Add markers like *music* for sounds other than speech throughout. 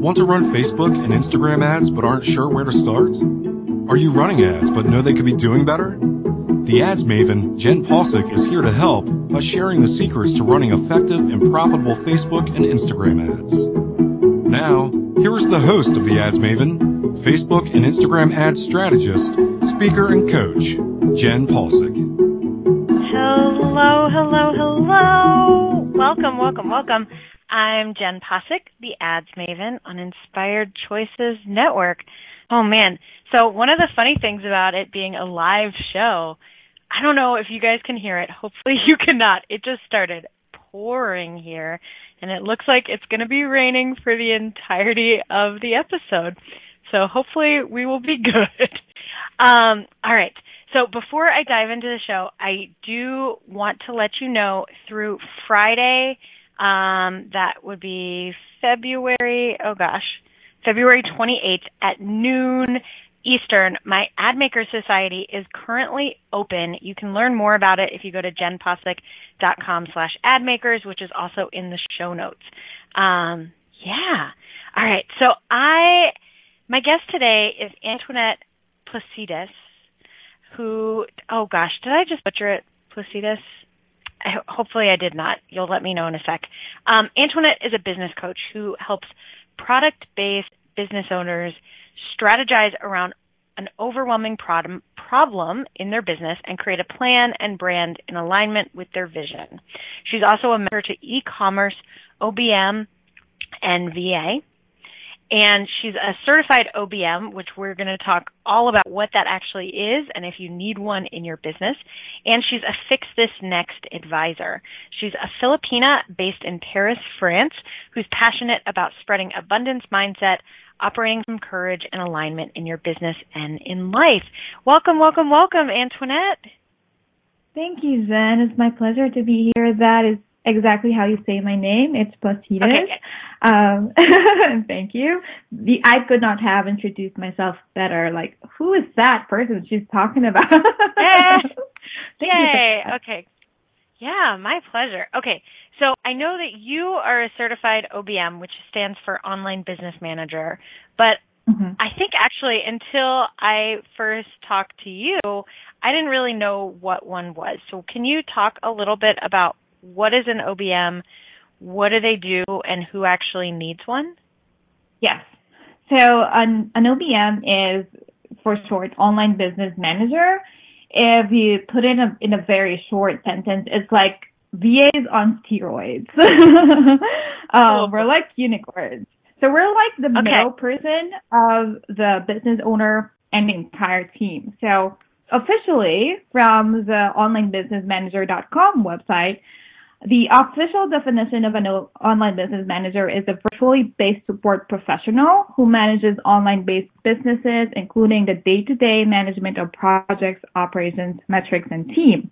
Want to run Facebook and Instagram ads but aren't sure where to start? Are you running ads but know they could be doing better? The ads maven, Jenn Possick, is here to help by sharing the secrets to running effective and profitable Facebook and Instagram ads. Now, here is the host of the Ads Maven, Facebook and Instagram ad strategist, speaker, and coach, Jenn Possick. Hello, hello, hello. Welcome, welcome, welcome. I'm Jenn Possick, the Ads Maven on Inspired Choices Network. Oh man. So one of the funny things about it being a live show, I don't know if you guys can hear it. Hopefully *laughs* you cannot. It just started pouring here and it looks like it's going to be raining for the entirety of the episode. So hopefully we will be *laughs* good. Um, all right. So before I dive into the show, I do want to let you know through Friday, um, that would be February, oh gosh, February 28th at noon Eastern, my AdMaker Society is currently open. You can learn more about it if you go to jennpossick.com slash admakers, which is also in the show notes. Um, yeah. All right. So I, my guest today is Antoinette Placidus, who, oh gosh, did I just butcher it? Placides? Hopefully I did not. You'll let me know in a sec. Um, Antoinette is a business coach who helps product-based business owners strategize around an overwhelming problem, problem in their business and create a plan and brand in alignment with their vision. She's also a mentor to e-commerce, OBM, and VA. And she's a certified OBM, which we're going to talk all about what that actually is and if you need one in your business. And she's a Fix This Next advisor. She's a Filipina based in Paris, France, who's passionate about spreading abundance mindset, operating from courage and alignment in your business and in life. Welcome, welcome, welcome, Antoinette. Thank you, Zen. It's my pleasure to be here. That is exactly how you say my name. It's Placides. Okay. Um, *laughs* thank you. The, I could not have introduced myself better. Like, who is that person she's talking about? *laughs* Yay! Yay. Okay. Yeah, my pleasure. Okay. So I know that you are a certified OBM, which stands for Online Business Manager, but mm-hmm. I think actually until I first talked to you, I didn't really know what one was. So can you talk a little bit about what is an OBM, what do they do, and who actually needs one? Yes. So an, an OBM is for short Online Business Manager. If you put it in a, in a very short sentence, it's like VAs on steroids. *laughs* um, we're like unicorns. So we're like the okay. middle person of the business owner and the entire team. So officially from the onlinebusinessmanager.com website, the official definition of an online business manager is a virtually based support professional who manages online based businesses, including the day to day management of projects, operations, metrics, and team.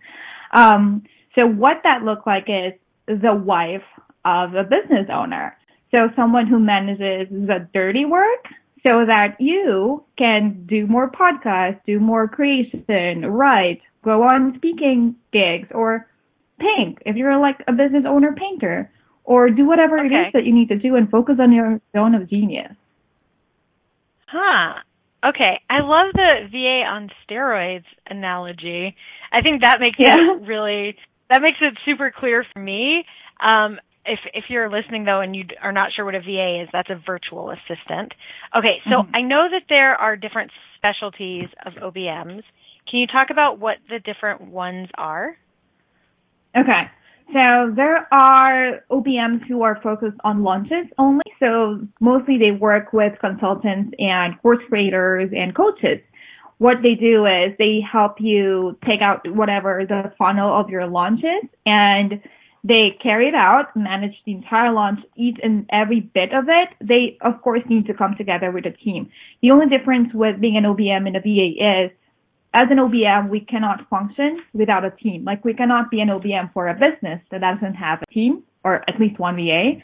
Um, so what that looked like is the wife of a business owner. So someone who manages the dirty work so that you can do more podcasts, do more creation, write, go on speaking gigs or paint if you're like a business owner painter or do whatever okay. it is that you need to do and focus on your zone of genius. Huh. Okay. I love the VA on steroids analogy. I think that makes yeah. it *laughs* really that makes it super clear for me. Um, if if you're listening though and you are not sure what a VA is, that's a virtual assistant. Okay, so mm-hmm. I know that there are different specialties of OBMs. Can you talk about what the different ones are? Okay. So there are OBMs who are focused on launches only. So mostly they work with consultants and course creators and coaches what they do is they help you take out whatever the funnel of your launch is and they carry it out, manage the entire launch, each and every bit of it. They, of course, need to come together with a team. The only difference with being an OBM and a VA is, as an OBM, we cannot function without a team. Like we cannot be an OBM for a business that doesn't have a team or at least one VA.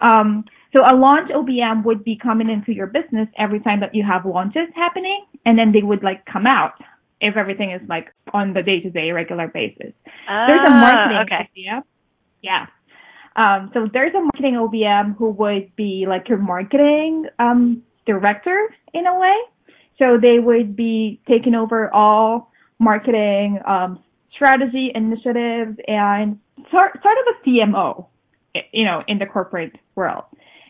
Um, so a launch OBM would be coming into your business every time that you have launches happening, and then they would like come out if everything is like on the day to day regular basis. There's a marketing ah, okay. idea. Yeah. Um, so there's a marketing OBM who would be like your marketing um, director in a way. So they would be taking over all marketing um, strategy initiatives and sort sort of a CMO, you know, in the corporate world.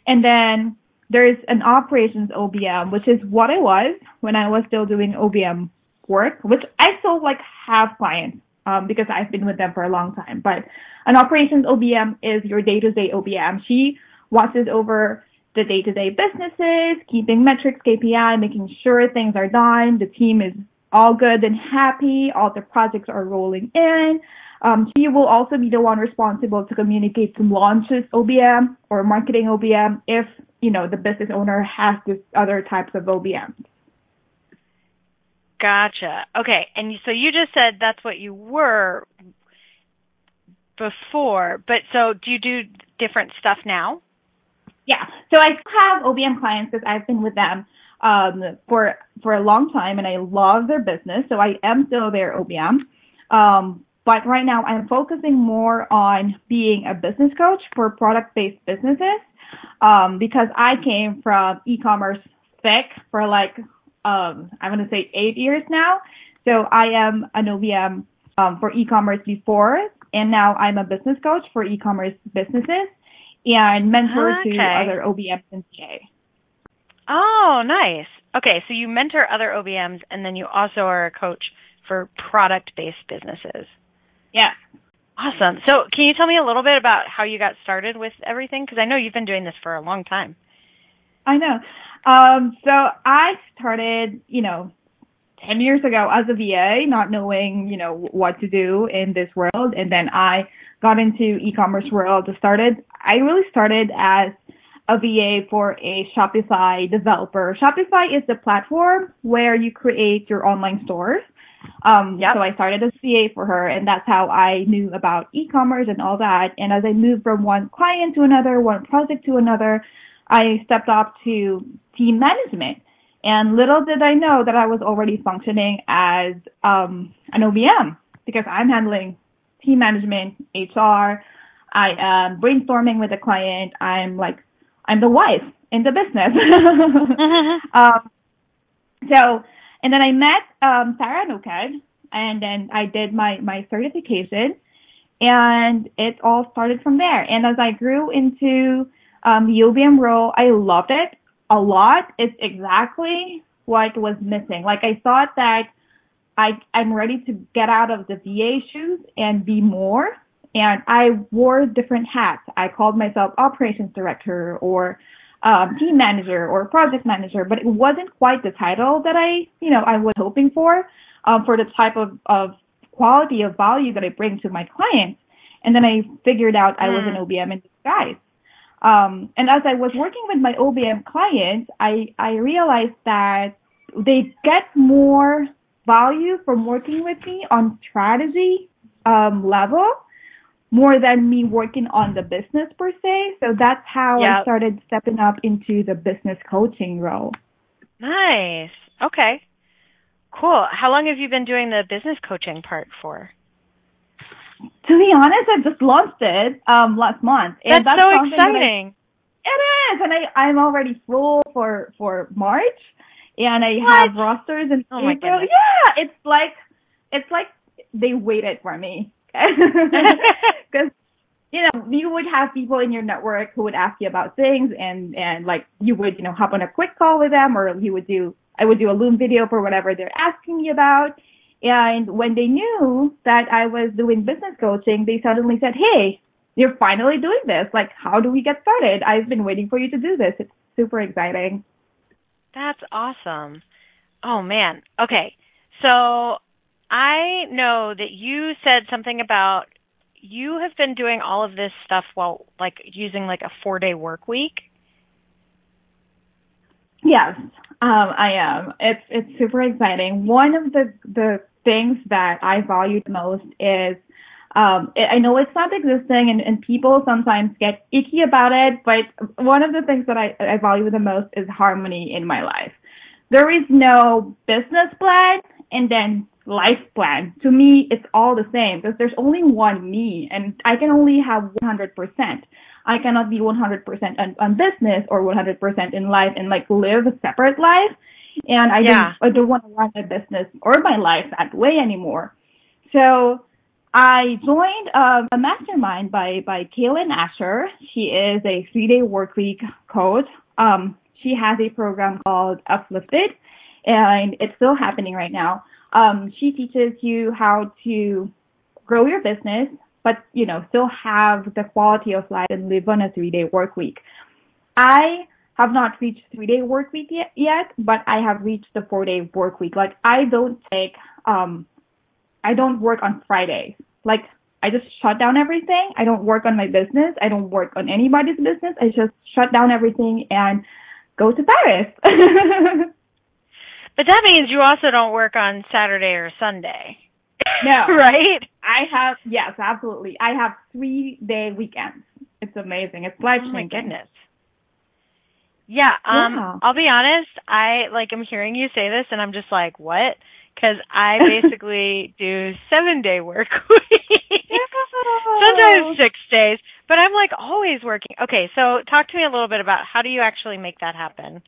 And then there's an operations OBM, which is what I was when I was still doing OBM work, which I still like have clients um, because I've been with them for a long time. But an operations OBM is your day-to-day OBM. She watches over the day-to-day businesses, keeping metrics, KPI, making sure things are done. The team is all good and happy. All the projects are rolling in. Um, he will also be the one responsible to communicate to launches OBM or marketing OBM if, you know, the business owner has this other types of OBM. Gotcha. Okay. And so you just said that's what you were before, but so do you do different stuff now? Yeah. So I have OBM clients because I've been with them um, for for a long time, and I love their business. So I am still their OBM. Um, but right now, I'm focusing more on being a business coach for product-based businesses um, because I came from e-commerce thick for like um, I'm going to say eight years now. So I am an OBM um, for e-commerce before, and now I'm a business coach for e-commerce businesses and mentor okay. to other OBMs in CA. Oh, nice. Okay, so you mentor other OBMs, and then you also are a coach for product-based businesses. Yeah. Awesome. So, can you tell me a little bit about how you got started with everything? Because I know you've been doing this for a long time. I know. Um, so I started, you know, 10 years ago as a VA, not knowing, you know, what to do in this world. And then I got into e-commerce world. To started, I really started as a VA for a Shopify developer. Shopify is the platform where you create your online stores. Um, yep. so I started as VA for her and that's how I knew about e-commerce and all that. And as I moved from one client to another, one project to another, I stepped up to team management. And little did I know that I was already functioning as um, an OBM because I'm handling team management, HR. I am brainstorming with a client. I'm like, I'm the wife in the business. *laughs* um, so, and then I met um, Sarah Nuked, and then I did my my certification, and it all started from there. And as I grew into um, the OBM role, I loved it a lot. It's exactly what was missing. Like I thought that I, I'm ready to get out of the VA shoes and be more. And I wore different hats. I called myself operations director or um, team manager or project manager, but it wasn't quite the title that I, you know, I was hoping for, um, for the type of, of quality of value that I bring to my clients. And then I figured out I was an OBM hmm. in disguise. Um, and as I was working with my OBM clients, I, I realized that they get more value from working with me on strategy um, level more than me working on the business per se. So that's how yep. I started stepping up into the business coaching role. Nice. Okay. Cool. How long have you been doing the business coaching part for? to be honest, I just launched it um last month. And that's, that's so exciting. I, it is, and I I'm already full for for March, and I what? have rosters in oh April. Yeah, it's like it's like they waited for me *laughs* because you know you would have people in your network who would ask you about things, and and like you would you know hop on a quick call with them, or you would do I would do a Loom video for whatever they're asking me about and when they knew that I was doing business coaching, they suddenly said, Hey, you're finally doing this. Like, how do we get started? I've been waiting for you to do this. It's super exciting. That's awesome. Oh man. Okay. So I know that you said something about you have been doing all of this stuff while like using like a four day work week. Yes, um, I am. It's it's super exciting. One of the the things that I value the most is um, I know it's not existing and, and people sometimes get icky about it, but one of the things that I, I value the most is harmony in my life. There is no business plan and then life plan. To me, it's all the same because there's only one me and I can only have 100%. I cannot be 100% on, on business or 100% in life and like live a separate life. And I Yeah. don't, I don't want to run my business or my life that way anymore. So I joined um, a mastermind by by Kaylin Asher. She is a three day work week coach. Um, she has a program called Uplifted, and it's still happening right now. Um, she teaches you how to grow your business, but you know still have the quality of life and live on a three day work week. I have not reached three day work week yet, yet, but I have reached the four day work week. Like I don't take um I don't work on Fridays. Like I just shut down everything. I don't work on my business. I don't work on anybody's business. I just shut down everything and go to Paris. *laughs* But that means you also don't work on Saturday or Sunday. no. *laughs* right? I have yes, absolutely. I have three day weekends. It's amazing. It's life changing. Oh my goodness. Yeah, um Yeah. I'll be honest, I like I'm hearing you say this and I'm just like, what? Cuz I *laughs* basically do 7-day work weeks. Sometimes 6 days, but I'm like always working. Okay, so talk to me a little bit about how do you actually make that happen?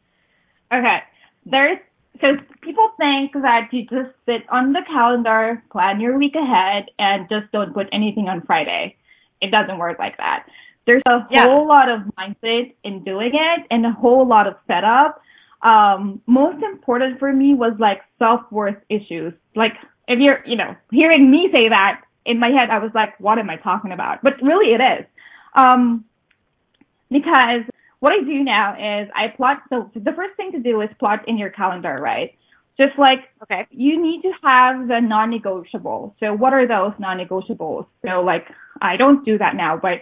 Okay. There's because people think that you just sit on the calendar, plan your week ahead, and just don't put anything on Friday. It doesn't work like that. There's a Yeah. whole lot of mindset in doing it and a whole lot of setup. Um, most important for me was like self-worth issues. Like if you're, you know, hearing me say that in my head, I was like, what am I talking about? But really it is. Um, because what I do now is I plot, so the first thing to do is plot in your calendar, right? Just like, Okay. you need to have the non-negotiables. So what are those non-negotiables? So like, I don't do that now, but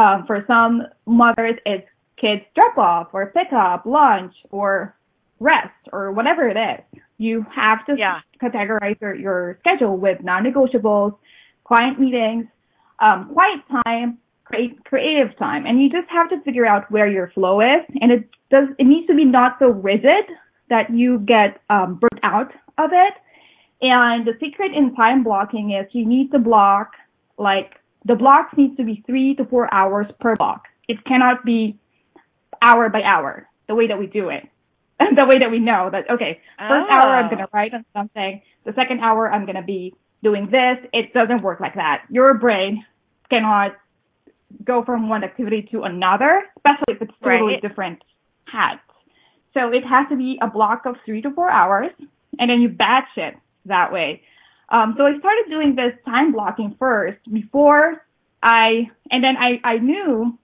um, for some mothers, it's kids drop off or pick up, lunch or rest or whatever it is. You have to Yeah. categorize your, your schedule with non-negotiables, client meetings, um, quiet time, creative time, and you just have to figure out where your flow is. And it does it needs to be not so rigid that you get um, burnt out of it. And the secret in time blocking is you need to block like the blocks needs to be three to four hours per block. It cannot be hour by hour the way that we do it. *laughs* the way that we know that okay, first hour I'm Oh. gonna write on something, the second hour I'm gonna be doing this. It doesn't work like that. Your brain cannot go from one activity to another, especially if it's totally Right. different hats. So it has to be a block of three to four hours, and then you batch it that way. Um, so I started doing this time blocking first before I, and then I, I knew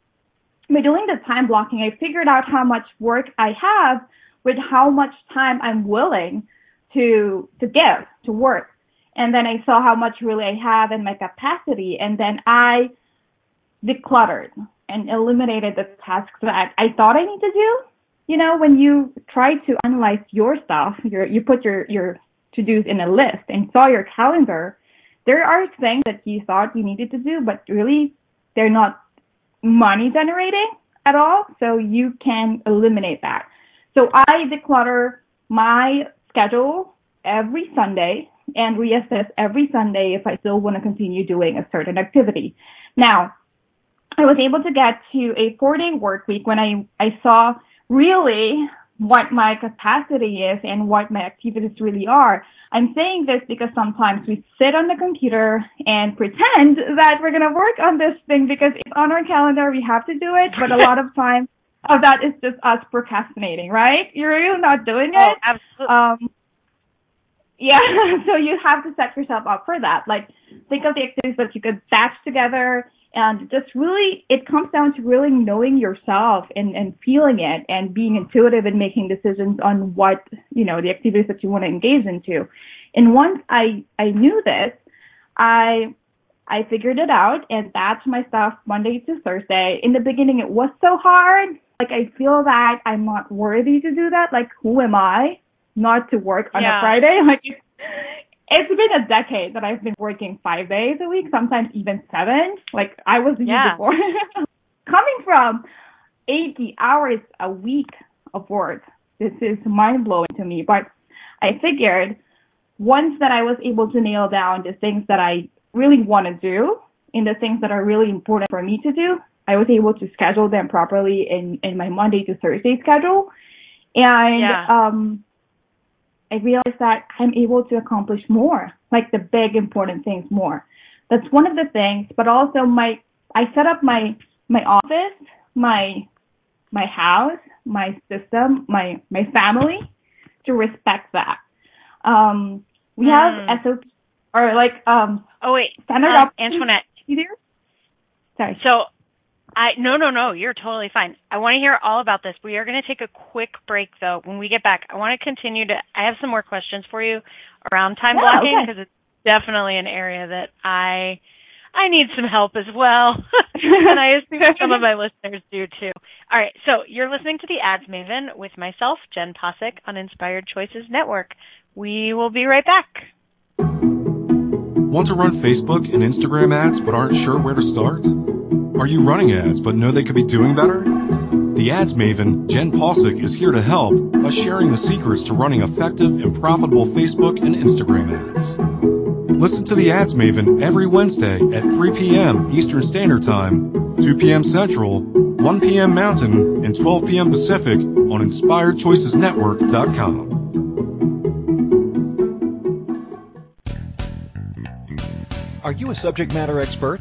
by doing the time blocking, I figured out how much work I have with how much time I'm willing to, to give to work. And then I saw how much really I have in my capacity. And then I decluttered and eliminated the tasks that I thought I need to do. You know, when you try to analyze your stuff, your, you put your, your to-dos in a list and saw your calendar, there are things that you thought you needed to do, but really they're not money generating at all. So you can eliminate that. So I declutter my schedule every Sunday and reassess every Sunday if I still want to continue doing a certain activity. Now, I was able to get to a four day work week when I, I saw really what my capacity is and what my activities really are. I'm saying this because sometimes we sit on the computer and pretend that we're going to work on this thing because it's on our calendar. We have to do it. But a lot of *laughs* times of that is just us procrastinating, right? You're really not doing it. Oh, absolutely. Um, yeah, *laughs* so you have to set yourself up for that. Like, think of the activities that you could batch together and just really, it comes down to really knowing yourself and, and feeling it and being intuitive and making decisions on what, you know, the activities that you want to engage into. And once I, I knew this, I, I figured it out and that's my stuff Monday to Thursday. In the beginning, it was so hard. Like, I feel that I'm not worthy to do that. Like, who am I? not to work on Yeah. a Friday. *laughs* Like it's, been a decade that I've been working five days a week, sometimes even seven. Like I was Yeah. before. *laughs* Coming from 80 hours a week of work, this is mind blowing to me. But I figured once that I was able to nail down the things that I really want to do and the things that are really important for me to do, I was able to schedule them properly in, in my Monday to Thursday schedule. And, Yeah. um, I realized that I'm able to accomplish more, like the big important things more. That's one of the things, but also my, I set up my, my office, my, my house, my system, my, my family to respect that. Um, we have Mm. SOP, or like, um, Oh wait, standard um, operating You there? Sorry. So, I no no no, you're totally fine. I want to hear all about this. We are going to take a quick break though. When we get back, I want to continue to. I have some more questions for you around time Yeah, blocking okay. because it's definitely an area that I I need some help as well, *laughs* and I assume some of my listeners do too. All right, so you're listening to the Ads Maven with myself, Jenn Possick, on Inspired Choices Network. We will be right back. Want to run Facebook and Instagram ads but aren't sure where to start? Are you running ads but know they could be doing better? The ads maven, Jenn Possick, is here to help by sharing the secrets to running effective and profitable Facebook and Instagram ads. Listen to the ads maven every Wednesday at 3 p.m. Eastern Standard Time, 2 p.m. Central, 1 p.m. Mountain, and 12 p.m. Pacific on InspiredChoicesNetwork.com. Are you a subject matter expert?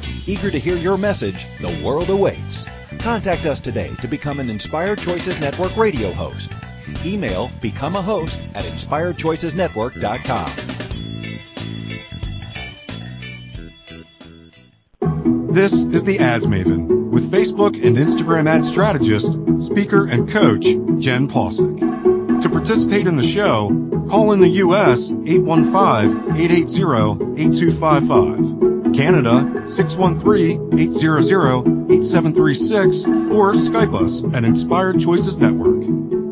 Eager to hear your message, the world awaits. Contact us today to become an Inspired Choices Network radio host. Email become a host at inspiredchoicesnetwork.com. This is the Ads Maven with Facebook and Instagram ad strategist, speaker, and coach Jenn Possick. To participate in the show, call in the U.S. 815-880-8255, Canada 613-800-8736, or Skype us at Inspired Choices Network.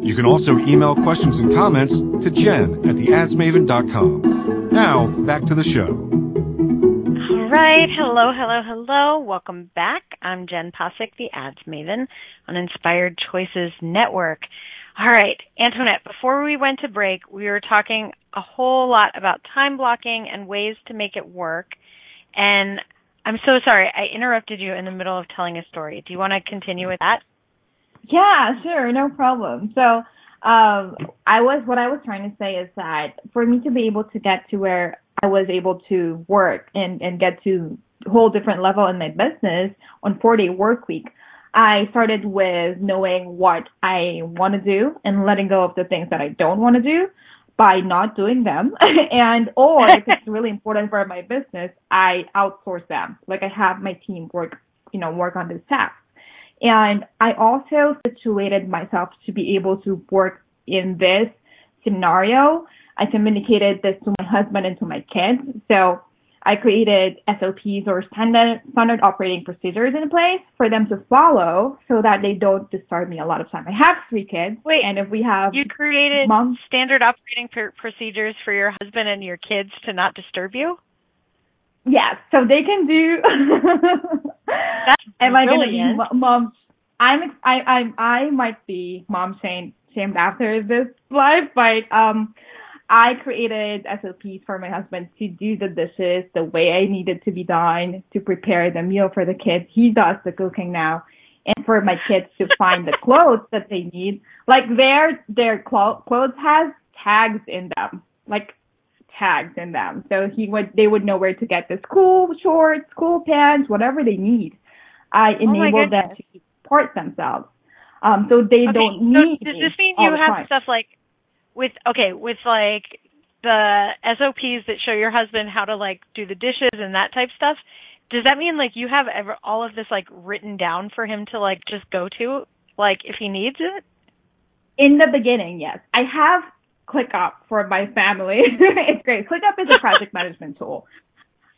You can also email questions and comments to Jen at theadsmaven.com. Now, back to the show. All right. Hello, hello, hello. Welcome back. I'm Jenn Possick, the Ads Maven on Inspired Choices Network. All right, Antoinette, before we went to break, we were talking a whole lot about time blocking and ways to make it work. And I'm so sorry, I interrupted you in the middle of telling a story. Do you want to continue with that? Yeah, sure, no problem. So, um, I was what I was trying to say is that for me to be able to get to where I was able to work and and get to a whole different level in my business on four day work week, I started with knowing what I want to do and letting go of the things that I don't want to do by not doing them. *laughs* and or if it's *laughs* really important for my business, I outsource them. Like I have my team work, you know, work on this task. And I also situated myself to be able to work in this scenario. I communicated this to my husband and to my kids. So I created SOPs or standard, standard operating procedures in place for them to follow so that they don't disturb me a lot of time. I have three kids. Wait, and if we have You created Mom- standard operating pr- procedures for your husband and your kids to not disturb you? Yes, so they can do. *laughs* That's *laughs* Am I gonna be mom? I'm I I I might be mom shamed shamed after this live, but um, I created SOPs for my husband to do the dishes the way I needed to be done to prepare the meal for the kids. He does the cooking now, and for my kids to find the clothes that they need. Like their their clo- clothes has tags in them, like tags in them. So he would they would know where to get the school shorts, school pants, whatever they need. I Oh enable them to support themselves. Um, so they Okay, don't so need does this mean you have time. stuff like with okay with like the SOPs that show your husband how to like do the dishes and that type stuff? Does that mean like you have ever all of this like written down for him to like just go to like if he needs it? In the beginning, yes. I have ClickUp for my family. *laughs* it's great. ClickUp is a project *laughs* management tool.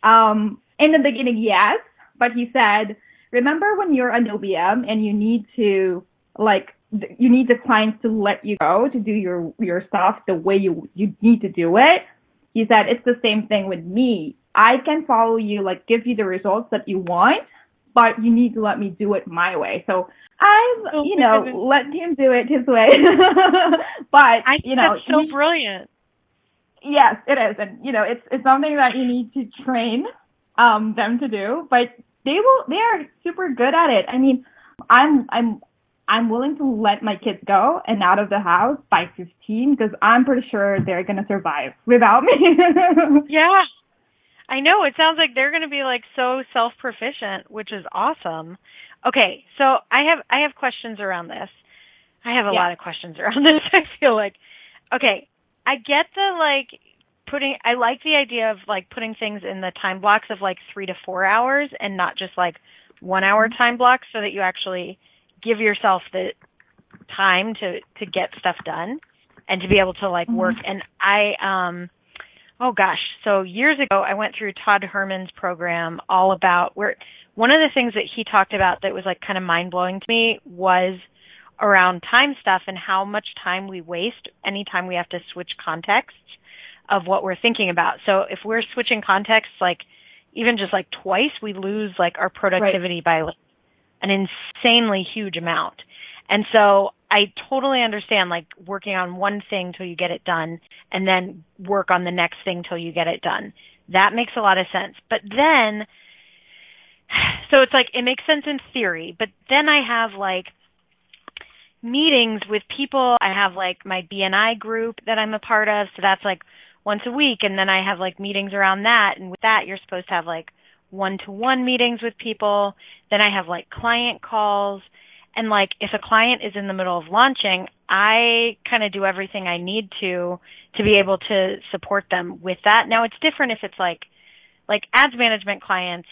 Um, in the beginning, yes, but he said, remember when you're an OBM and you need to like you need the clients to let you go to do your your stuff the way you you need to do it. He said it's the same thing with me. I can follow you, like give you the results that you want, but you need to let me do it my way. So I've, oh, you know, goodness. let him do it his way. *laughs* but I you know, that's so he, brilliant. Yes, it is, and you know, it's it's something that you need to train um them to do. But they will, they are super good at it. I mean, I'm I'm I'm willing to let my kids go and out of the house by 15 because I'm pretty sure they're going to survive without me. *laughs* yeah. I know. It sounds like they're going to be like so self-proficient, which is awesome. Okay. So I have, I have questions around this. I have a yeah. lot of questions around *laughs* this. I feel like, okay, I get the like putting, I like the idea of like putting things in the time blocks of like three to four hours and not just like one hour mm-hmm. time blocks so that you actually give yourself the time to to get stuff done and to be able to like work mm-hmm. and i um oh gosh so years ago i went through todd herman's program all about where one of the things that he talked about that was like kind of mind blowing to me was around time stuff and how much time we waste anytime we have to switch contexts of what we're thinking about so if we're switching contexts like even just like twice we lose like our productivity right. by like an insanely huge amount. And so I totally understand like working on one thing till you get it done and then work on the next thing till you get it done. That makes a lot of sense. But then, *sighs* so it's like, it makes sense in theory, but then I have like meetings with people. I have like my BNI group that I'm a part of. So that's like once a week. And then I have like meetings around that. And with that, you're supposed to have like one to one meetings with people. Then I have like client calls. And like if a client is in the middle of launching, I kind of do everything I need to to be able to support them with that. Now it's different if it's like like ads management clients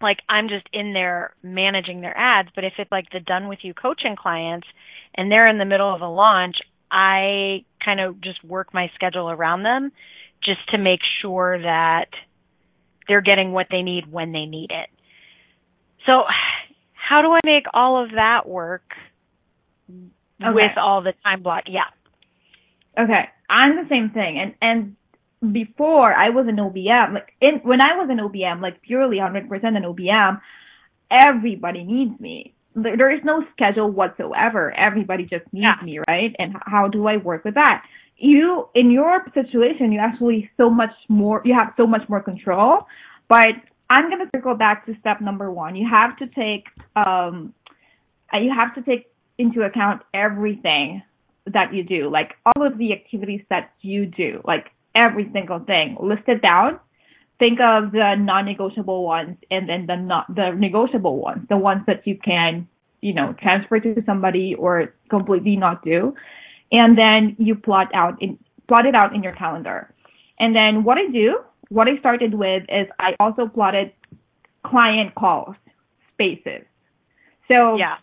like I'm just in there managing their ads, but if it's like the done with you coaching clients and they're in the middle of a launch, I kind of just work my schedule around them just to make sure that they're getting what they need when they need it. So how do I make all of that work okay. with all the time block? Yeah. Okay. I'm the same thing. And, and before I was an OBM, like in, when I was an OBM, like purely 100% an OBM, everybody needs me. There is no schedule whatsoever. Everybody just needs yeah. me, right? And how do I work with that? You in your situation you actually so much more you have so much more control. But i'm going to circle back to step number one. You have to take um uh, you have to take into account everything that you do like all of the activities that you do like every single thing. List it down. Think of the non-negotiable ones and then the not the negotiable ones the ones that you can you know transfer to somebody or completely not do and then you plot out in, plot it out in your calendar. And then what I do, what I started with is I also plotted client calls spaces. So yeah.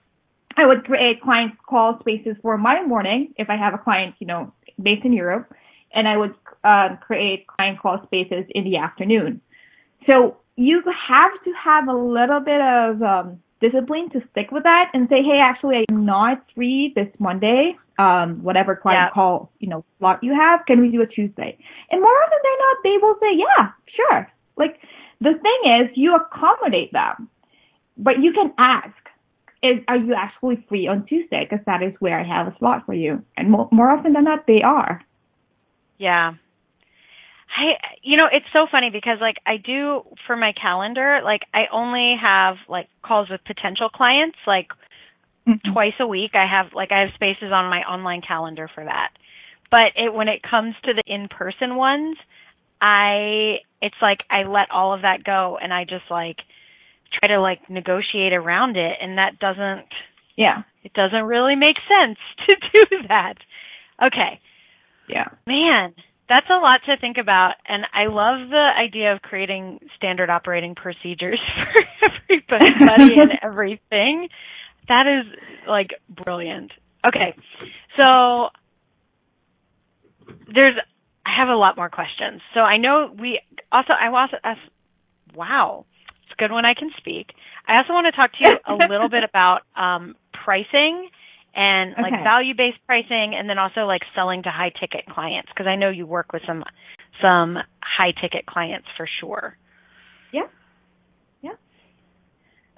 I would create client call spaces for my morning if I have a client, you know, based in Europe, and I would uh, create client call spaces in the afternoon. So you have to have a little bit of um, discipline to stick with that and say, hey, actually, I'm not free this Monday um, whatever client yeah. call, you know, slot you have, can we do a Tuesday? And more often than not, they will say, yeah, sure. Like, the thing is, you accommodate them, but you can ask, is, are you actually free on Tuesday? Because that is where I have a slot for you. And more, more often than not, they are. Yeah. I, you know, it's so funny because like I do for my calendar, like I only have like calls with potential clients, like mm-hmm. twice a week. I have like I have spaces on my online calendar for that. But it when it comes to the in-person ones, I it's like I let all of that go and I just like try to like negotiate around it and that doesn't yeah, it doesn't really make sense *laughs* to do that. Okay. Yeah. Man, that's a lot to think about and I love the idea of creating standard operating procedures *laughs* for everybody and *laughs* everything. That is like brilliant. Okay. So there's I have a lot more questions. So I know we also I also ask wow. It's good when I can speak. I also want to talk to you a *laughs* little bit about um pricing and like Okay. value based pricing and then also like selling to high ticket clients because I know you work with some some high ticket clients for sure. Yeah. Yeah.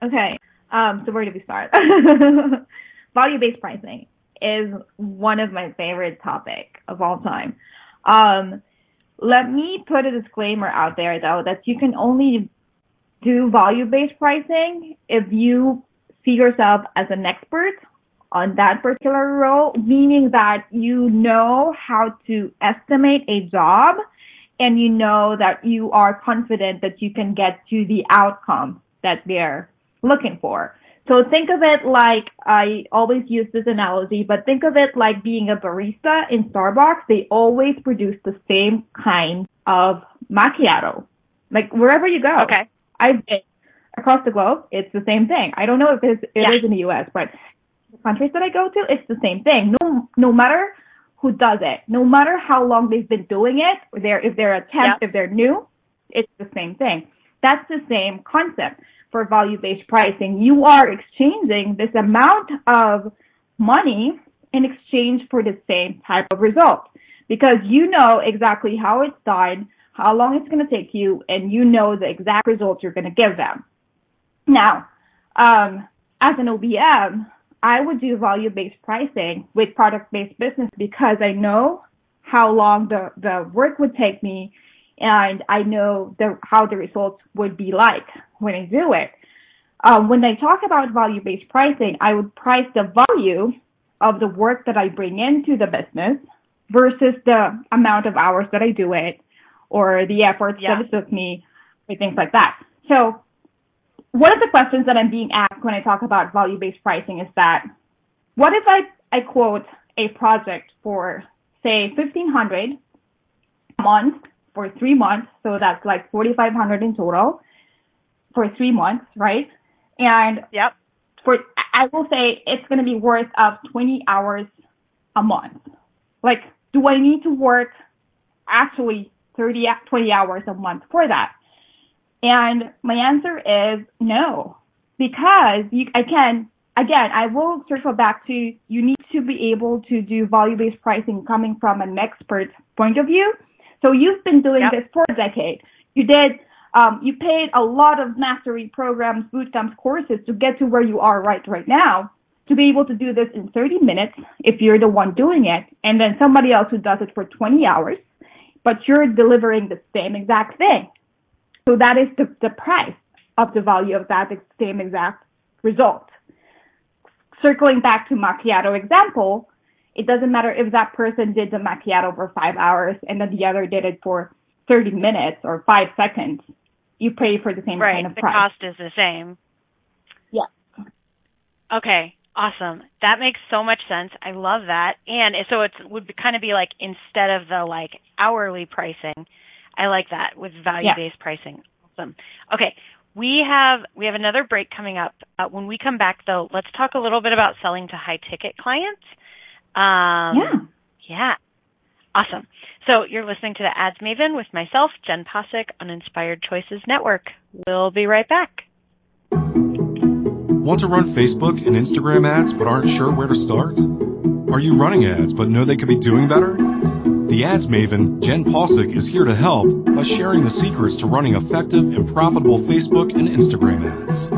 Okay. Um, so where do we start? *laughs* Value-based pricing is one of my favorite topic of all time. Um, let me put a disclaimer out there though that you can only do value-based pricing if you see yourself as an expert on that particular role, meaning that you know how to estimate a job and you know that you are confident that you can get to the outcome that they're looking for. So think of it like I always use this analogy, but think of it like being a barista in Starbucks. They always produce the same kind of macchiato. Like wherever you go. Okay. I've been across the globe, it's the same thing. I don't know if it's, it Yeah. is in the US, but the countries that I go to, it's the same thing. No, no matter who does it, no matter how long they've been doing it, or they're, if they're a temp, Yeah. if they're new, it's the same thing. That's the same concept for value-based pricing. You are exchanging this amount of money in exchange for the same type of result because you know exactly how it's done, how long it's going to take you, and you know the exact results you're going to give them. Now, um, as an OBM, I would do value-based pricing with product-based business because I know how long the, the work would take me and I know the, how the results would be like when I do it. Um, when I talk about value-based pricing, I would price the value of the work that I bring into the business versus the amount of hours that I do it or the efforts Yeah. that it took me or things like that. So one of the questions that I'm being asked when I talk about value-based pricing is that what if I, I quote a project for say 1500 a month for three months, so that's like 4500 in total for three months, right? And Yep. for I will say it's going to be worth of 20 hours a month. Like, do I need to work actually 30, 20 hours a month for that? And my answer is no, because you, I can, again, I will circle back to you need to be able to do value-based pricing coming from an expert point of view. So you've been doing Yep. this for a decade. You did, um, you paid a lot of mastery programs, boot camps, courses to get to where you are right, right now. To be able to do this in 30 minutes, if you're the one doing it, and then somebody else who does it for 20 hours, but you're delivering the same exact thing. So that is the, the price of the value of that same exact result. Circling back to macchiato example, it doesn't matter if that person did the macchiato for five hours and then the other did it for 30 minutes or five seconds. You pay for the same Right. kind of The price. cost is the same. Yeah. Okay. Awesome. That makes so much sense. I love that. And so it would be, kind of be like instead of the like hourly pricing, I like that with value-based pricing. Awesome. Okay. We have we have another break coming up. Uh, when we come back though, let's talk a little bit about selling to high ticket clients. Um Yeah. yeah. Awesome. So you're listening to the Ads Maven with myself, Jenn Possick on Inspired Choices Network. We'll be right back. Want to run Facebook and Instagram ads but aren't sure where to start? Are you running ads but know they could be doing better? The ads maven, Jenn Possick, is here to help by sharing the secrets to running effective and profitable Facebook and Instagram ads.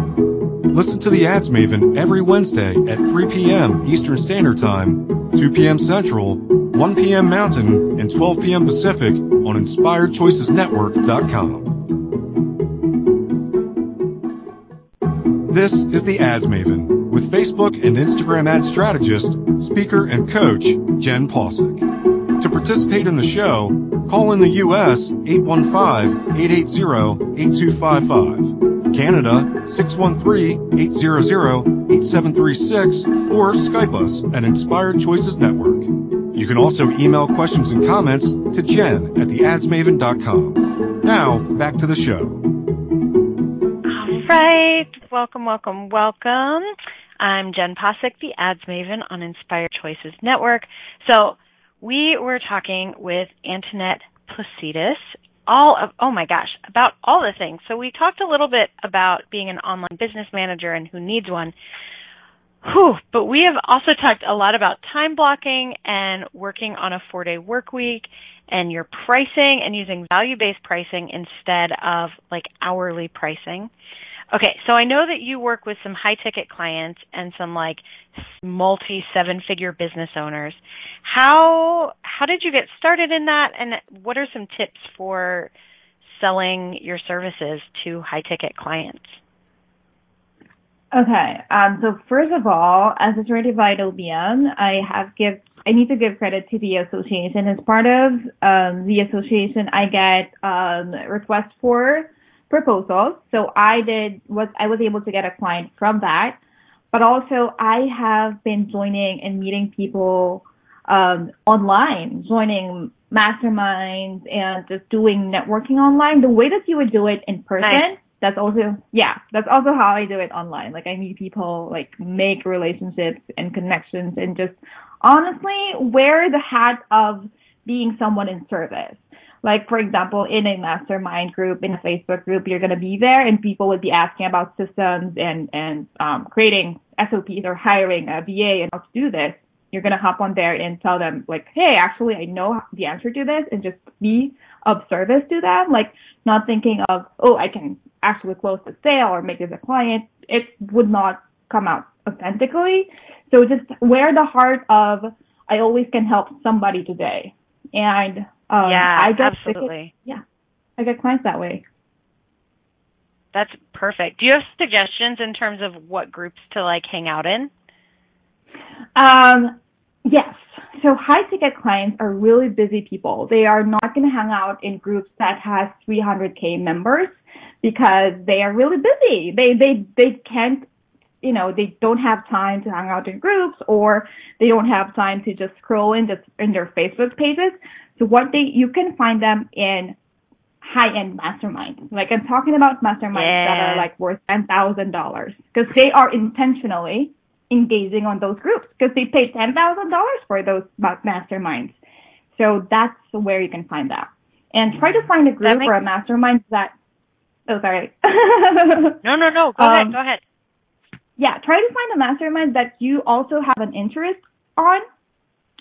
Listen to the ads maven every Wednesday at 3 p.m. Eastern Standard Time, 2 p.m. Central, 1 p.m. Mountain, and 12 p.m. Pacific on InspiredChoicesNetwork.com. This is the Ads Maven with Facebook and Instagram ad strategist, speaker, and coach Jenn Possick. To participate in the show, call in the U.S. 815-880-8255, Canada 613-800-8736, or Skype us at Inspired Choices Network. You can also email questions and comments to jen at theadsmaven.com. Now, back to the show. All right. Welcome, welcome, welcome. I'm Jenn Possick, the Ads Maven on Inspired Choices Network. So we were talking with Antoinette Placides all of, oh my gosh, about all the things. So we talked a little bit about being an online business manager and who needs one. Whew, but we have also talked a lot about time blocking and working on a four day work week and your pricing and using value based pricing instead of like hourly pricing. Okay, so I know that you work with some high ticket clients and some like multi seven figure business owners. How how did you get started in that and what are some tips for selling your services to high ticket clients? Okay. Um, so first of all, as a certified OBM, I have give I need to give credit to the association. As part of um, the association, I get um, requests for proposals. So I did was I was able to get a client from that, but also I have been joining and meeting people um, online, joining masterminds and just doing networking online. The way that you would do it in person. Nice that's also yeah that's also how i do it online like i meet people like make relationships and connections and just honestly wear the hat of being someone in service like for example in a mastermind group in a facebook group you're going to be there and people would be asking about systems and and um, creating sops or hiring a va and how to do this you're going to hop on there and tell them like hey actually i know the answer to this and just be of service to them like not thinking of oh i can actually close the sale or make this a client, it would not come out authentically. So just wear the heart of I always can help somebody today. And um, yeah, I get absolutely. yeah, I get clients that way. That's perfect. Do you have suggestions in terms of what groups to like hang out in? Um, yes. So high ticket clients are really busy people. They are not going to hang out in groups that has 300k members because they are really busy. They they they can't you know they don't have time to hang out in groups or they don't have time to just scroll in just in their Facebook pages. So what they you can find them in high end masterminds. Like I'm talking about masterminds yeah. that are like worth ten thousand dollars because they are intentionally engaging on those groups because they pay ten thousand dollars for those masterminds. So that's where you can find that. And try to find a group or a mastermind that Oh, sorry. *laughs* no, no, no. Go um, ahead. Go ahead. Yeah, try to find a mastermind that you also have an interest on.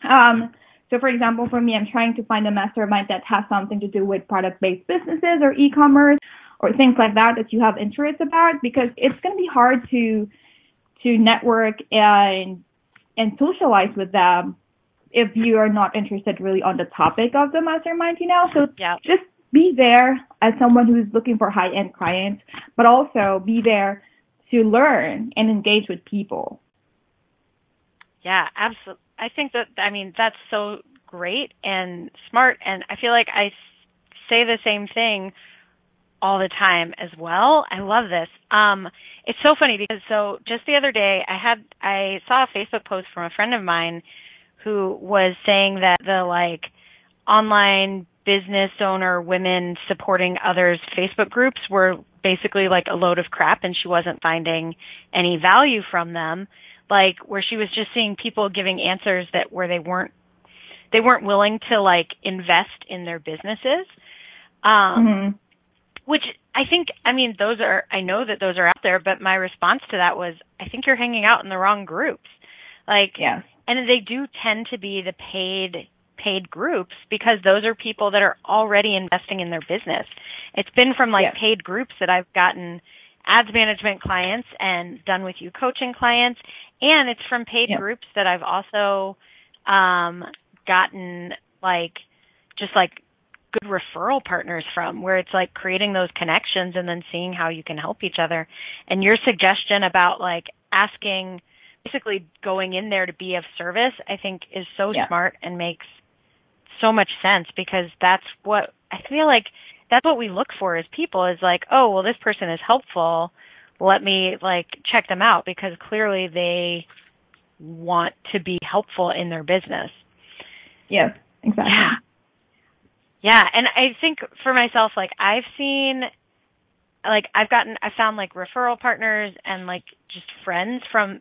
Um, so, for example, for me, I'm trying to find a mastermind that has something to do with product-based businesses or e-commerce or things like that that you have interest about because it's going to be hard to to network and and socialize with them if you are not interested really on the topic of the mastermind, you know. So yeah. just be there as someone who's looking for high end clients, but also be there to learn and engage with people. Yeah, absolutely. I think that, I mean, that's so great and smart. And I feel like I say the same thing all the time as well. I love this. Um, it's so funny because so just the other day I had, I saw a Facebook post from a friend of mine who was saying that the like online business owner women supporting others Facebook groups were basically like a load of crap and she wasn't finding any value from them like where she was just seeing people giving answers that where they weren't they weren't willing to like invest in their businesses um mm-hmm. which I think I mean those are I know that those are out there but my response to that was I think you're hanging out in the wrong groups like yeah and they do tend to be the paid paid groups because those are people that are already investing in their business. It's been from like paid groups that I've gotten ads management clients and done with you coaching clients and it's from paid groups that I've also um gotten like just like good referral partners from where it's like creating those connections and then seeing how you can help each other. And your suggestion about like asking basically going in there to be of service, I think is so yeah. smart and makes so much sense because that's what I feel like that's what we look for as people is like, oh, well this person is helpful. Let me like check them out because clearly they want to be helpful in their business. Yeah, exactly. Yeah. Yeah, and I think for myself like I've seen like I've gotten I found like referral partners and like just friends from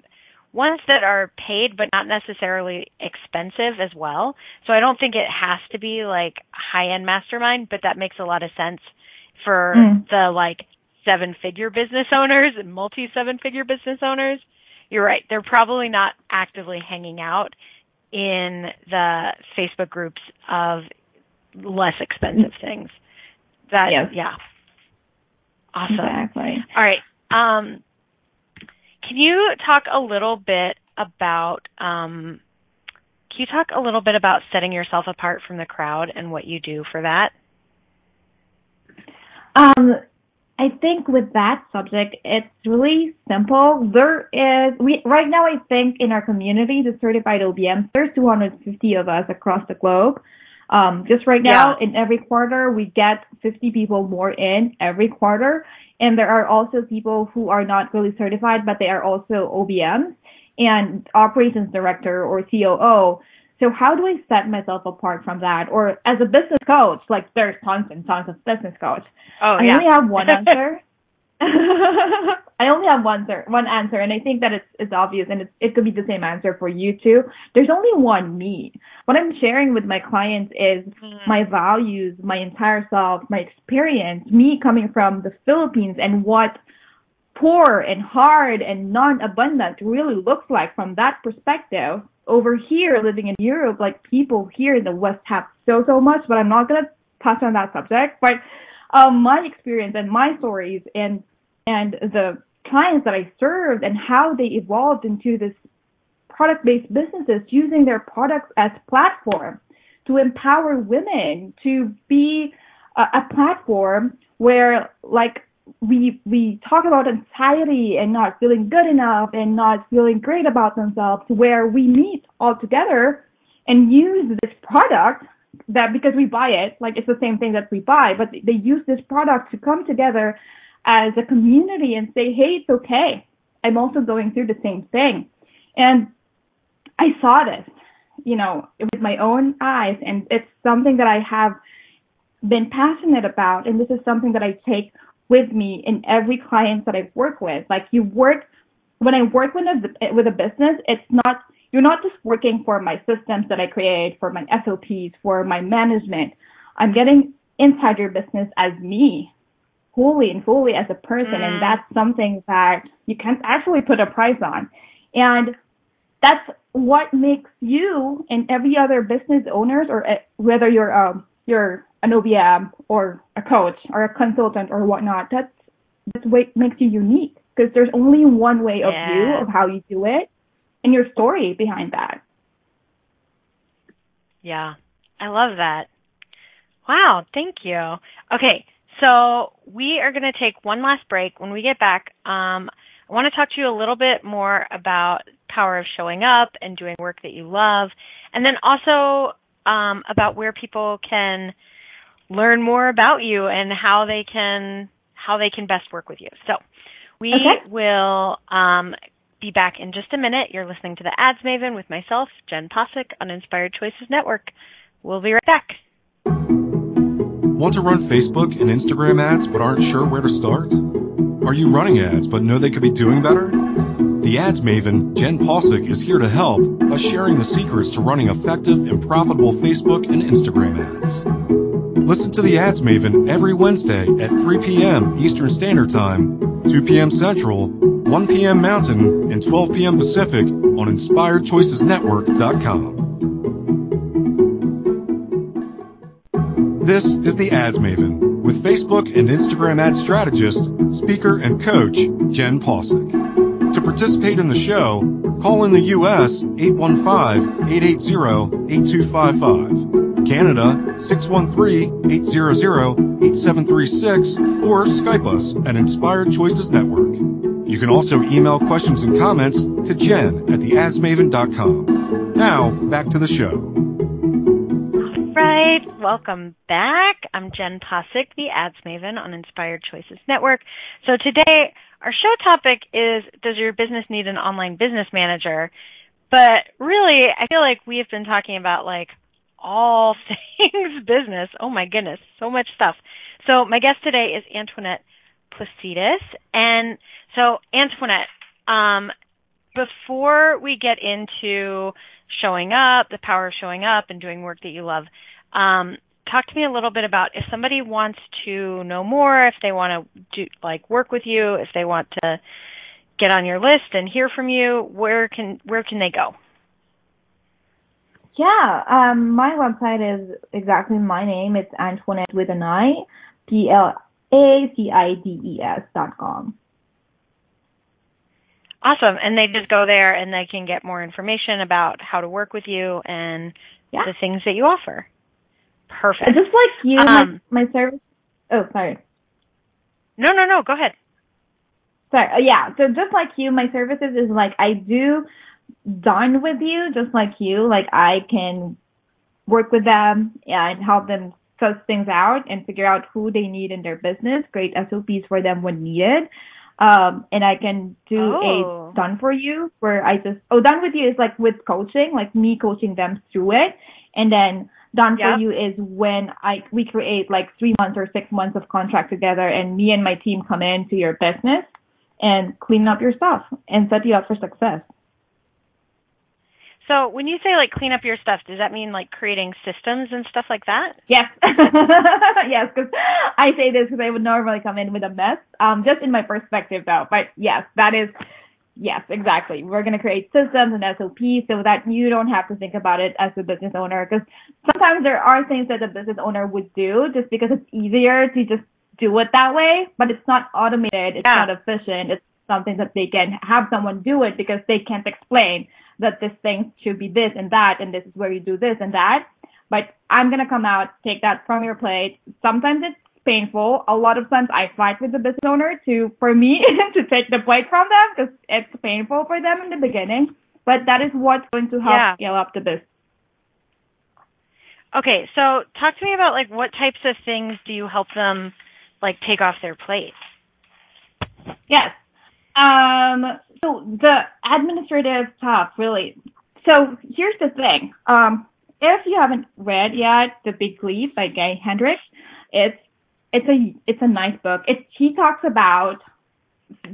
ones that are paid but not necessarily expensive as well. So I don't think it has to be like high end mastermind, but that makes a lot of sense for mm. the like seven figure business owners and multi seven figure business owners. you're right. They're probably not actively hanging out in the Facebook groups of less expensive things. That Yes. yeah. Awesome. Exactly. All right. Um, can you talk a little bit about um, can you talk a little bit about setting yourself apart from the crowd and what you do for that? Um, I think with that subject, it's really simple. There is we right now. I think in our community, the certified OBMs, there's 250 of us across the globe. Um, just right now, Yeah. in every quarter, we get 50 people more in every quarter, and there are also people who are not really certified, but they are also OBMs and operations director or COO. So how do I set myself apart from that? Or as a business coach, like there's tons and tons of business coach. Oh I yeah. only have one *laughs* answer. *laughs* I only have one answer, one answer, and I think that it's it's obvious, and it's, it could be the same answer for you too. There's only one me. What I'm sharing with my clients is Mhm. my values, my entire self, my experience, me coming from the Philippines, and what poor and hard and non-abundant really looks like from that perspective. Over here, living in Europe, like people here in the West have so so much, but I'm not gonna touch on that subject. But um, my experience and my stories and and the clients that I served and how they evolved into this product-based businesses using their products as platform to empower women to be a, a platform where like we we talk about anxiety and not feeling good enough and not feeling great about themselves where we meet all together and use this product that because we buy it like it's the same thing that we buy but they use this product to come together as a community and say hey it's okay. I'm also going through the same thing. And i saw this you know with my own eyes and it's something that i have been passionate about and this is something that i take with me in every client that I've worked with. Like you work, when I work with a, with a business, it's not, you're not just working for my systems that I create, for my SOPs, for my management. I'm getting inside your business as me, wholly and fully as a person. Mm. And that's something that you can't actually put a price on. And that's what makes you and every other business owners or uh, whether you're um you're an OBM or a coach or a consultant or whatnot, that's that's what makes you unique because there's only one way of Yeah. you of how you do it and your story behind that. Yeah. I love that. Wow, thank you. Okay, so we are going to take one last break. When we get back, um, I want to talk to you a little bit more about power of showing up and doing work that you love, and then also um, about where people can learn more about you and how they can how they can best work with you. So we Okay. will um, be back in just a minute. You're listening to the Ads Maven with myself, Jenn Possick, on Inspired Choices Network. We'll be right back. Want to run Facebook and Instagram ads but aren't sure where to start? Are you running ads but know they could be doing better? The ads maven, Jenn Possick, is here to help by sharing the secrets to running effective and profitable Facebook and Instagram ads. Listen to the ads maven every Wednesday at 3 p.m. Eastern Standard Time, 2 p.m. Central, 1 p.m. Mountain, and 12 p.m. Pacific on InspiredChoicesNetwork.com. This is the Ads Maven with Facebook and Instagram ad strategist, speaker, and coach Jenn Possick. Participate in the show, call in the U.S. 815-880-8255, Canada 613-800-8736, or Skype us at Inspired Choices Network. You can also email questions and comments to Jen at theadsmaven.com. Now, back to the show. Right. Welcome back. I'm Jenn Possick, the Ads Maven on Inspired Choices Network. So today, our show topic is Does your business need an online business manager? But really, I feel like we have been talking about like all *laughs* things business. Oh my goodness, so much stuff. So my guest today is Antoinette Placides. And so Antoinette, um, before we get into showing up, the power of showing up and doing work that you love, um, talk to me a little bit about if somebody wants to know more, if they want to do like work with you, if they want to, get on your list and hear from you, where can where can they go? Yeah, um, my website is exactly my name. It's Antoinette with an I, P L A C I D E S dot com. Awesome. And they just go there and they can get more information about how to work with you and Yeah. the things that you offer. Perfect. Just like you, Um, my, my service. Oh, sorry. No, no, no. Go ahead. Sorry. Uh, yeah. So just like you, my services is like I do done with you, just like you. Like I can work with them and help them suss things out and figure out who they need in their business, create SOPs for them when needed. Um, and I can do Oh. a done for you where I just, oh, done with you is like with coaching, like me coaching them through it. And then done Yep. for you is when I, we create like three months or six months of contract together and me and my team come into your business and clean up your stuff and set you up for success. So when you say like clean up your stuff, does that mean like creating systems and stuff like that? Yes. *laughs* yes, because I say this because I would normally come in with a mess, um, just in my perspective though. But yes, that is, yes, exactly. We're going to create systems and SOPs so that you don't have to think about it as a business owner because sometimes there are things that a business owner would do just because it's easier to just do it that way, but it's not automated. It's Yeah. not efficient. It's something that they can have someone do it because they can't explain that this thing should be this and that and this is where you do this and that. But I'm gonna come out, take that from your plate. Sometimes it's painful. A lot of times I fight with the business owner to, for me, *laughs* to take the plate from them because it's painful for them in the beginning. But that is what's going to help Yeah. scale up the business. Okay, so talk to me about like what types of things do you help them like take off their plate? Yes. Um, so the administrative stuff, really. So here's the thing. Um, if you haven't read yet The Big Leap by Gay Hendricks, it's it's a it's a nice book. It he talks about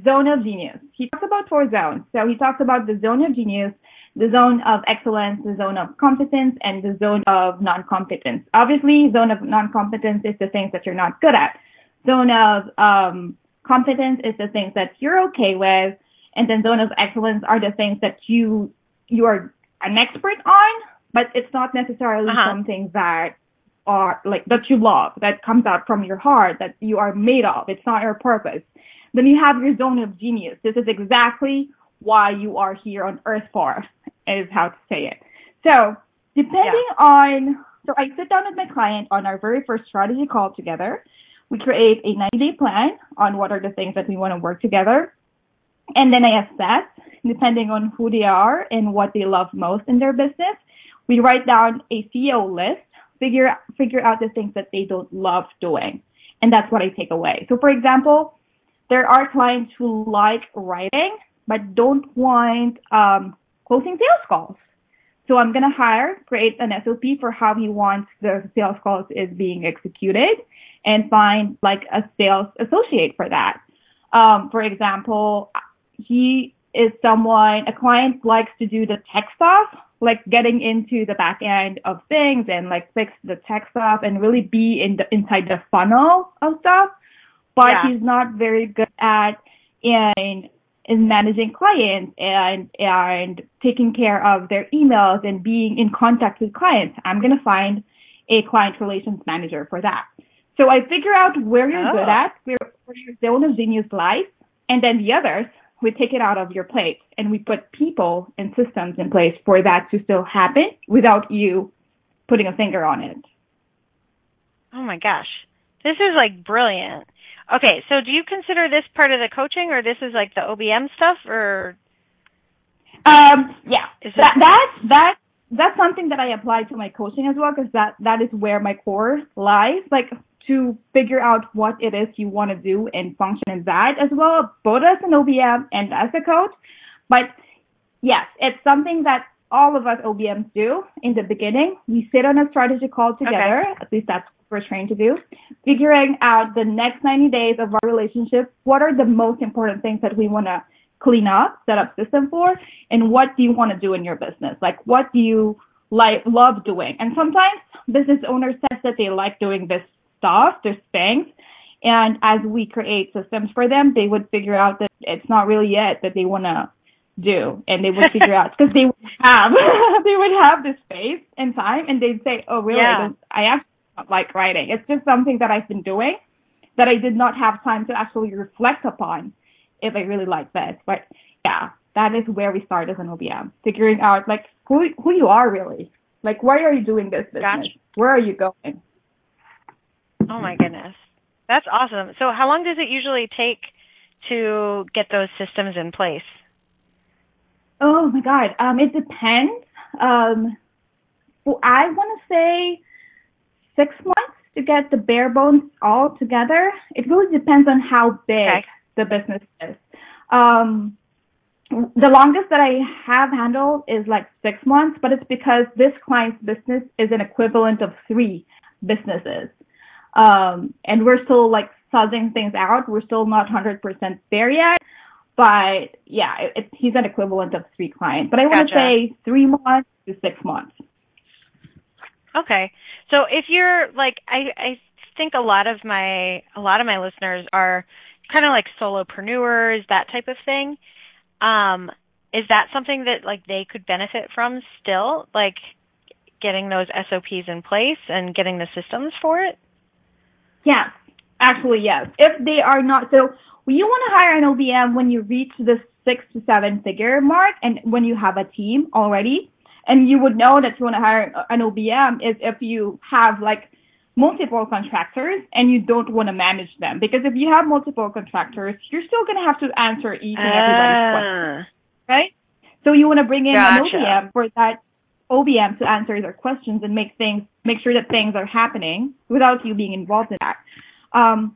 zone of genius. He talks about four zones. So he talks about the zone of genius, the zone of excellence, the zone of competence, and the zone of non-competence. Obviously, zone of non-competence is the things that you're not good at. Zone of um, competence is the things that you're okay with, and then zone of excellence are the things that you you are an expert on, but it's not necessarily Uh-huh. something that are like that you love, that comes out from your heart, that you are made of. It's not your purpose. Then you have your zone of genius. This is exactly why you are here on Earth for, is how to say it. So depending on, so I sit down with my client on our very first strategy call together. We create a 90 day plan on what are the things that we want to work together. And then I assess, depending on who they are and what they love most in their business. We write down a CEO list, figure, figure out the things that they don't love doing. And that's what I take away. So for example, there are clients who like writing, but don't want, um, closing sales calls. So I'm going to hire, create an SOP for how he wants the sales calls is being executed and find like a sales associate for that. Um, for example, he is someone, a client likes to do the tech stuff, like getting into the back end of things and like fix the tech stuff and really be in the, inside the funnel of stuff. But Yeah. he's not very good at in in managing clients and and taking care of their emails and being in contact with clients. I'm gonna find a client relations manager for that. So I figure out where you're Oh. good at, where, where your zone of genius lies, and then the others, we take it out of your plate and we put people and systems in place for that to still happen without you putting a finger on it. Oh my gosh. This is like brilliant. Okay, so do you consider this part of the coaching or this is like the OBM stuff or Um, yeah, Is that, that, that, that's something that I apply to my coaching as well because that, that is where my core lies. Like to figure out what it is you want to do and function in that as well, both as an OBM and as a coach. But yes, it's something that all of us OBMs do in the beginning. We sit on a strategy call together. At least that's what we're trained to do. Figuring out the next 90 days of our relationship. What are the most important things that we want to clean up, set up system for, and what do you want to do in your business? Like, what do you like, love doing? And sometimes business owners says that they like doing this stuff, this things, And as we create systems for them, they would figure out that it's not really it that they want to do. And they would *laughs* figure out because they would have, *laughs* they would have the space and time and they'd say, oh really? Yeah. I actually don't like writing. It's just something that I've been doing that I did not have time to actually reflect upon if I really like this. But yeah, that is where we start as an OBM, figuring out like who who you are really. Like why are you doing this business? Gotcha. Where are you going? Oh my goodness. That's awesome. So how long does it usually take to get those systems in place? Oh my god. Um it depends. Um well, I wanna say six months to get the bare bones all together. It really depends on how big Okay. the business is. Um the longest that I have handled is like six months, but it's because this client's business is an equivalent of three businesses. Um, and we're still like sussing things out. We're still not 100% there yet. But yeah, it, it, he's an equivalent of three clients. But I want to Gotcha. say three months to six months. Okay. So if you're like I I think a lot of my a lot of my listeners are kind of like solopreneurs, that type of thing. Um is that something that like they could benefit from still like getting those SOPs in place and getting the systems for it? Yes, actually, yes. If they are not, so you want to hire an OBM when you reach the six to seven figure mark and when you have a team already. And you would know that you want to hire an OBM is if you have like multiple contractors and you don't want to manage them. Because if you have multiple contractors, you're still going to have to answer each and everybody's question, Ah, right? So you want to bring in an OBM for that OBM to answer their questions and make things, make sure that things are happening without you being involved in that. Um,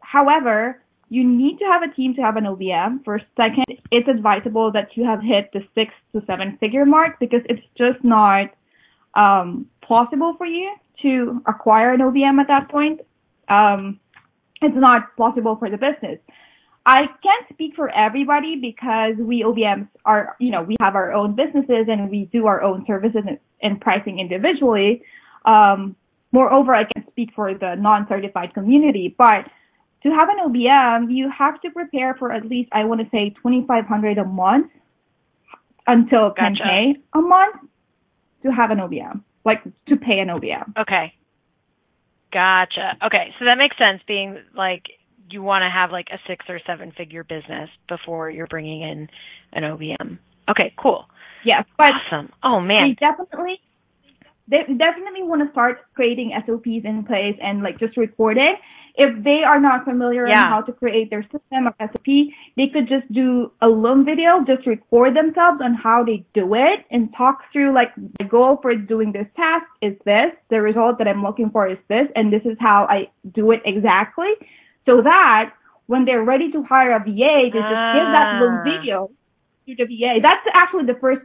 however, you need to have a team to have an OBM. For second, it's advisable that you have hit the six to seven figure mark because it's just not um, possible for you to acquire an OBM at that point. Um, it's not possible for the business. I can't speak for everybody because we OBMs are, you know, we have our own businesses and we do our own services and, and pricing individually. Um, moreover, I can speak for the non-certified community, but to have an OBM, you have to prepare for at least, I want to say 2500 a month until Gotcha. 10k a month to have an OBM, like to pay an OBM. Okay. Gotcha. Okay, so that makes sense being like you want to have like a six or seven figure business before you're bringing in an OBM. Okay, cool. Yeah, Awesome. Oh they man. definitely they definitely want to start creating SOPs in place and like just record it. If they are not familiar Yeah. on how to create their system or SOP, they could just do a Loom video, just record themselves on how they do it and talk through like the goal for doing this task is this, the result that I'm looking for is this, and this is how I do it exactly. So that when they're ready to hire a VA, they just give that Loom Ah. video to the VA. That's actually the first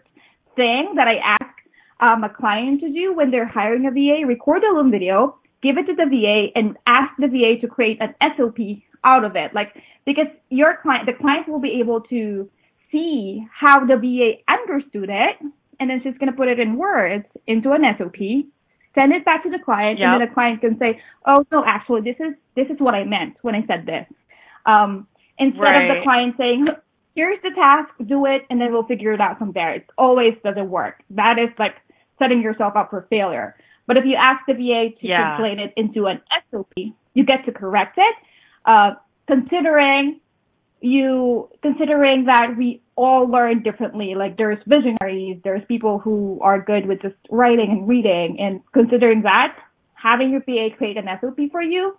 thing that I ask um, a client to do when they're hiring a VA. Record a Loom video, give it to the VA, and ask the VA to create an SOP out of it. Like because your client, the client will be able to see how the VA understood it, and then she's going to put it in words into an SOP. Send it back to the client, and then the client can say, "Oh no, actually, this is this is what I meant when I said this." Um, instead of the client saying, here's the task, do it, and then we'll figure it out from there. It always doesn't work. That is like setting yourself up for failure. But if you ask the VA to Yeah. translate it into an SOP, you get to correct it. Uh, considering you, considering that we all learn differently, like there's visionaries, there's people who are good with just writing and reading, and considering that, having your PA create an SOP for you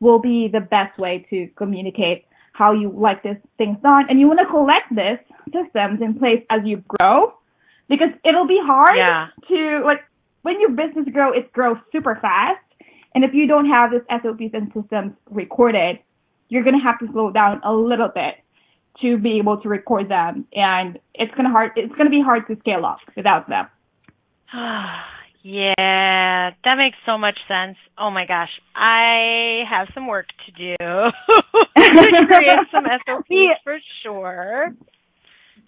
will be the best way to communicate how you like this things done. And you want to collect this systems in place as you grow because it'll be hard Yeah. to like when your business grow, it grows super fast. And if you don't have this SOPs and systems recorded, you're going to have to slow down a little bit to be able to record them. And it's going to hard, it's going to be hard to scale up without them. *sighs* yeah, that makes so much sense. Oh my gosh, I have some work to do *laughs* to create some *laughs* SOPs for sure.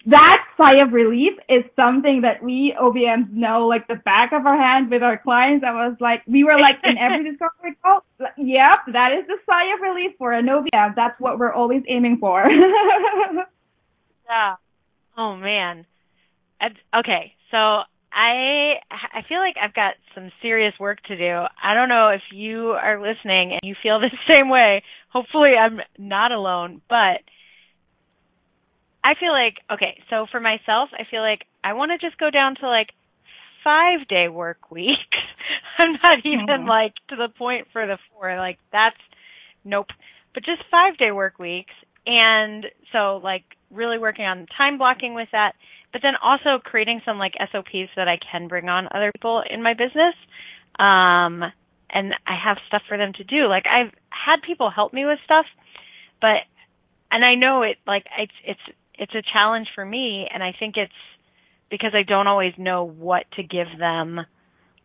That sigh of relief is something that we OBMs know like the back of our hand with our clients. I was like, we were like in every *laughs* discovery call, yep, that is the sigh of relief for an OBM. That's what we're always aiming for. *laughs* yeah. Oh man. Okay, so I I feel like I've got some serious work to do. I don't know if you are listening and you feel the *laughs* same way. Hopefully I'm not alone, but I feel like okay, so for myself, I feel like I want to just go down to like 5 day work weeks. *laughs* I'm not even mm-hmm. like to the point for the 4 like that's nope. But just 5 day work weeks and so like really working on time blocking with that but then also creating some like SOPs that I can bring on other people in my business. Um, and I have stuff for them to do. Like I've had people help me with stuff, but, and I know it, like it's, it's, it's a challenge for me. And I think it's because I don't always know what to give them,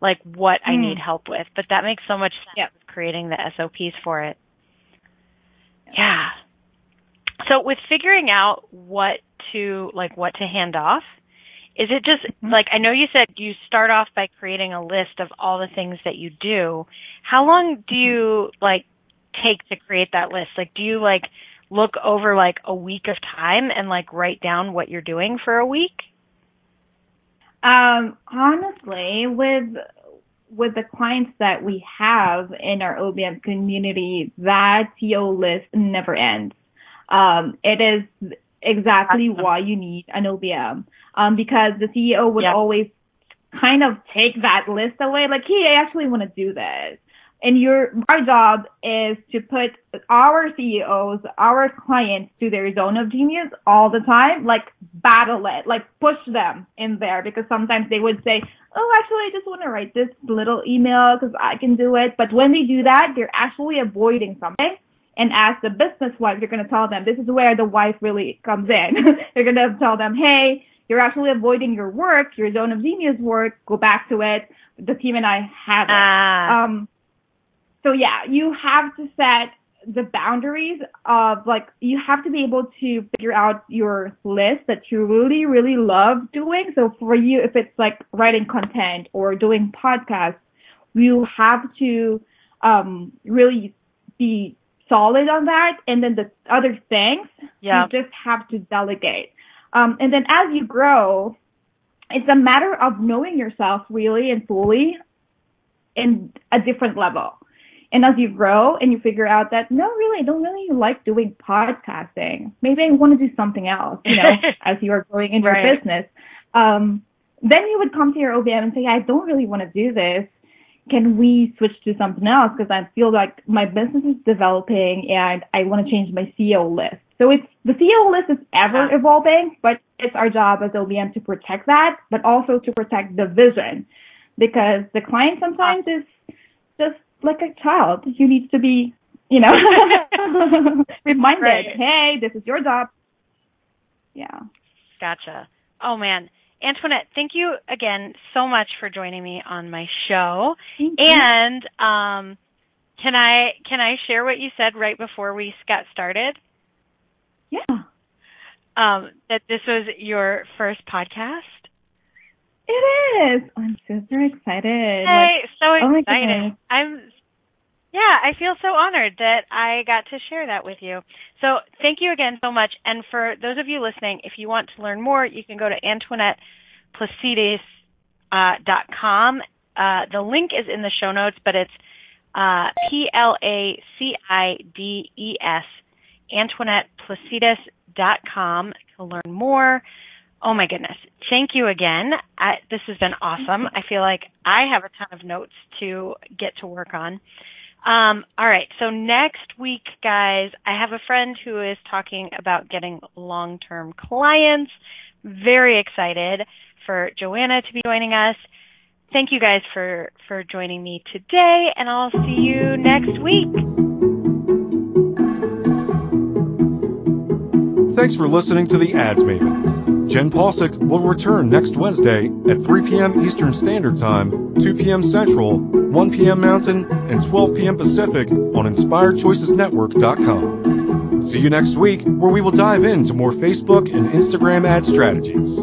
like what mm. I need help with. But that makes so much sense yep. creating the SOPs for it. Yeah. So with figuring out what to like what to hand off, is it just mm-hmm. like I know you said you start off by creating a list of all the things that you do. How long do mm-hmm. you like take to create that list? Like do you like look over like a week of time and like write down what you're doing for a week? Um honestly, with with the clients that we have in our OBM community, that CEO list never ends. Um, it is exactly why you need an OBM. Um, because the CEO would yep. always kind of take that list away, like, hey, I actually want to do this. And your, our job is to put our CEOs, our clients to their zone of genius all the time, like battle it, like push them in there because sometimes they would say, oh, actually, I just want to write this little email because I can do it. But when they do that, they're actually avoiding something and as the business wife, you're going to tell them this is where the wife really comes in. you're going to tell them, hey, you're actually avoiding your work, your zone of genius work. Go back to it. The team and I have it. Ah. Um, so yeah, you have to set the boundaries of like you have to be able to figure out your list that you really really love doing. So for you, if it's like writing content or doing podcasts, you have to um, really be solid on that. And then the other things, yeah. you just have to delegate. Um, and then as you grow, it's a matter of knowing yourself really and fully in a different level. And as you grow and you figure out that, no, really, I don't really like doing podcasting. Maybe I want to do something else, you know, *laughs* as you are growing in right. your business. Um, then you would come to your OBM and say, I don't really want to do this can we switch to something else? Because I feel like my business is developing and I want to change my CEO list. So it's the CEO list is ever evolving, but it's our job as OBM to protect that, but also to protect the vision because the client sometimes is just like a child. You need to be, you know, *laughs* reminded, right. hey, this is your job. Yeah. Gotcha. Oh man. Antoinette, thank you again so much for joining me on my show. And um, can I can I share what you said right before we got started? Yeah. Um, that this was your first podcast. It is. I'm super excited. Hey, so oh excited. I'm yeah, I feel so honored that I got to share that with you. So thank you again so much. And for those of you listening, if you want to learn more, you can go to AntoinettePlacides.com. Uh, uh, the link is in the show notes, but it's uh, P-L-A-C-I-D-E-S, AntoinettePlacides.com to learn more. Oh my goodness. Thank you again. I, this has been awesome. I feel like I have a ton of notes to get to work on. Um, all right. So next week, guys, I have a friend who is talking about getting long-term clients. Very excited for Joanna to be joining us. Thank you guys for, for joining me today and I'll see you next week. Thanks for listening to the Ads Maven. Jenn Possick will return next Wednesday at 3 p.m. Eastern Standard Time, 2 p.m. Central, 1 p.m. Mountain, and 12 p.m. Pacific on InspiredChoicesNetwork.com. See you next week, where we will dive into more Facebook and Instagram ad strategies.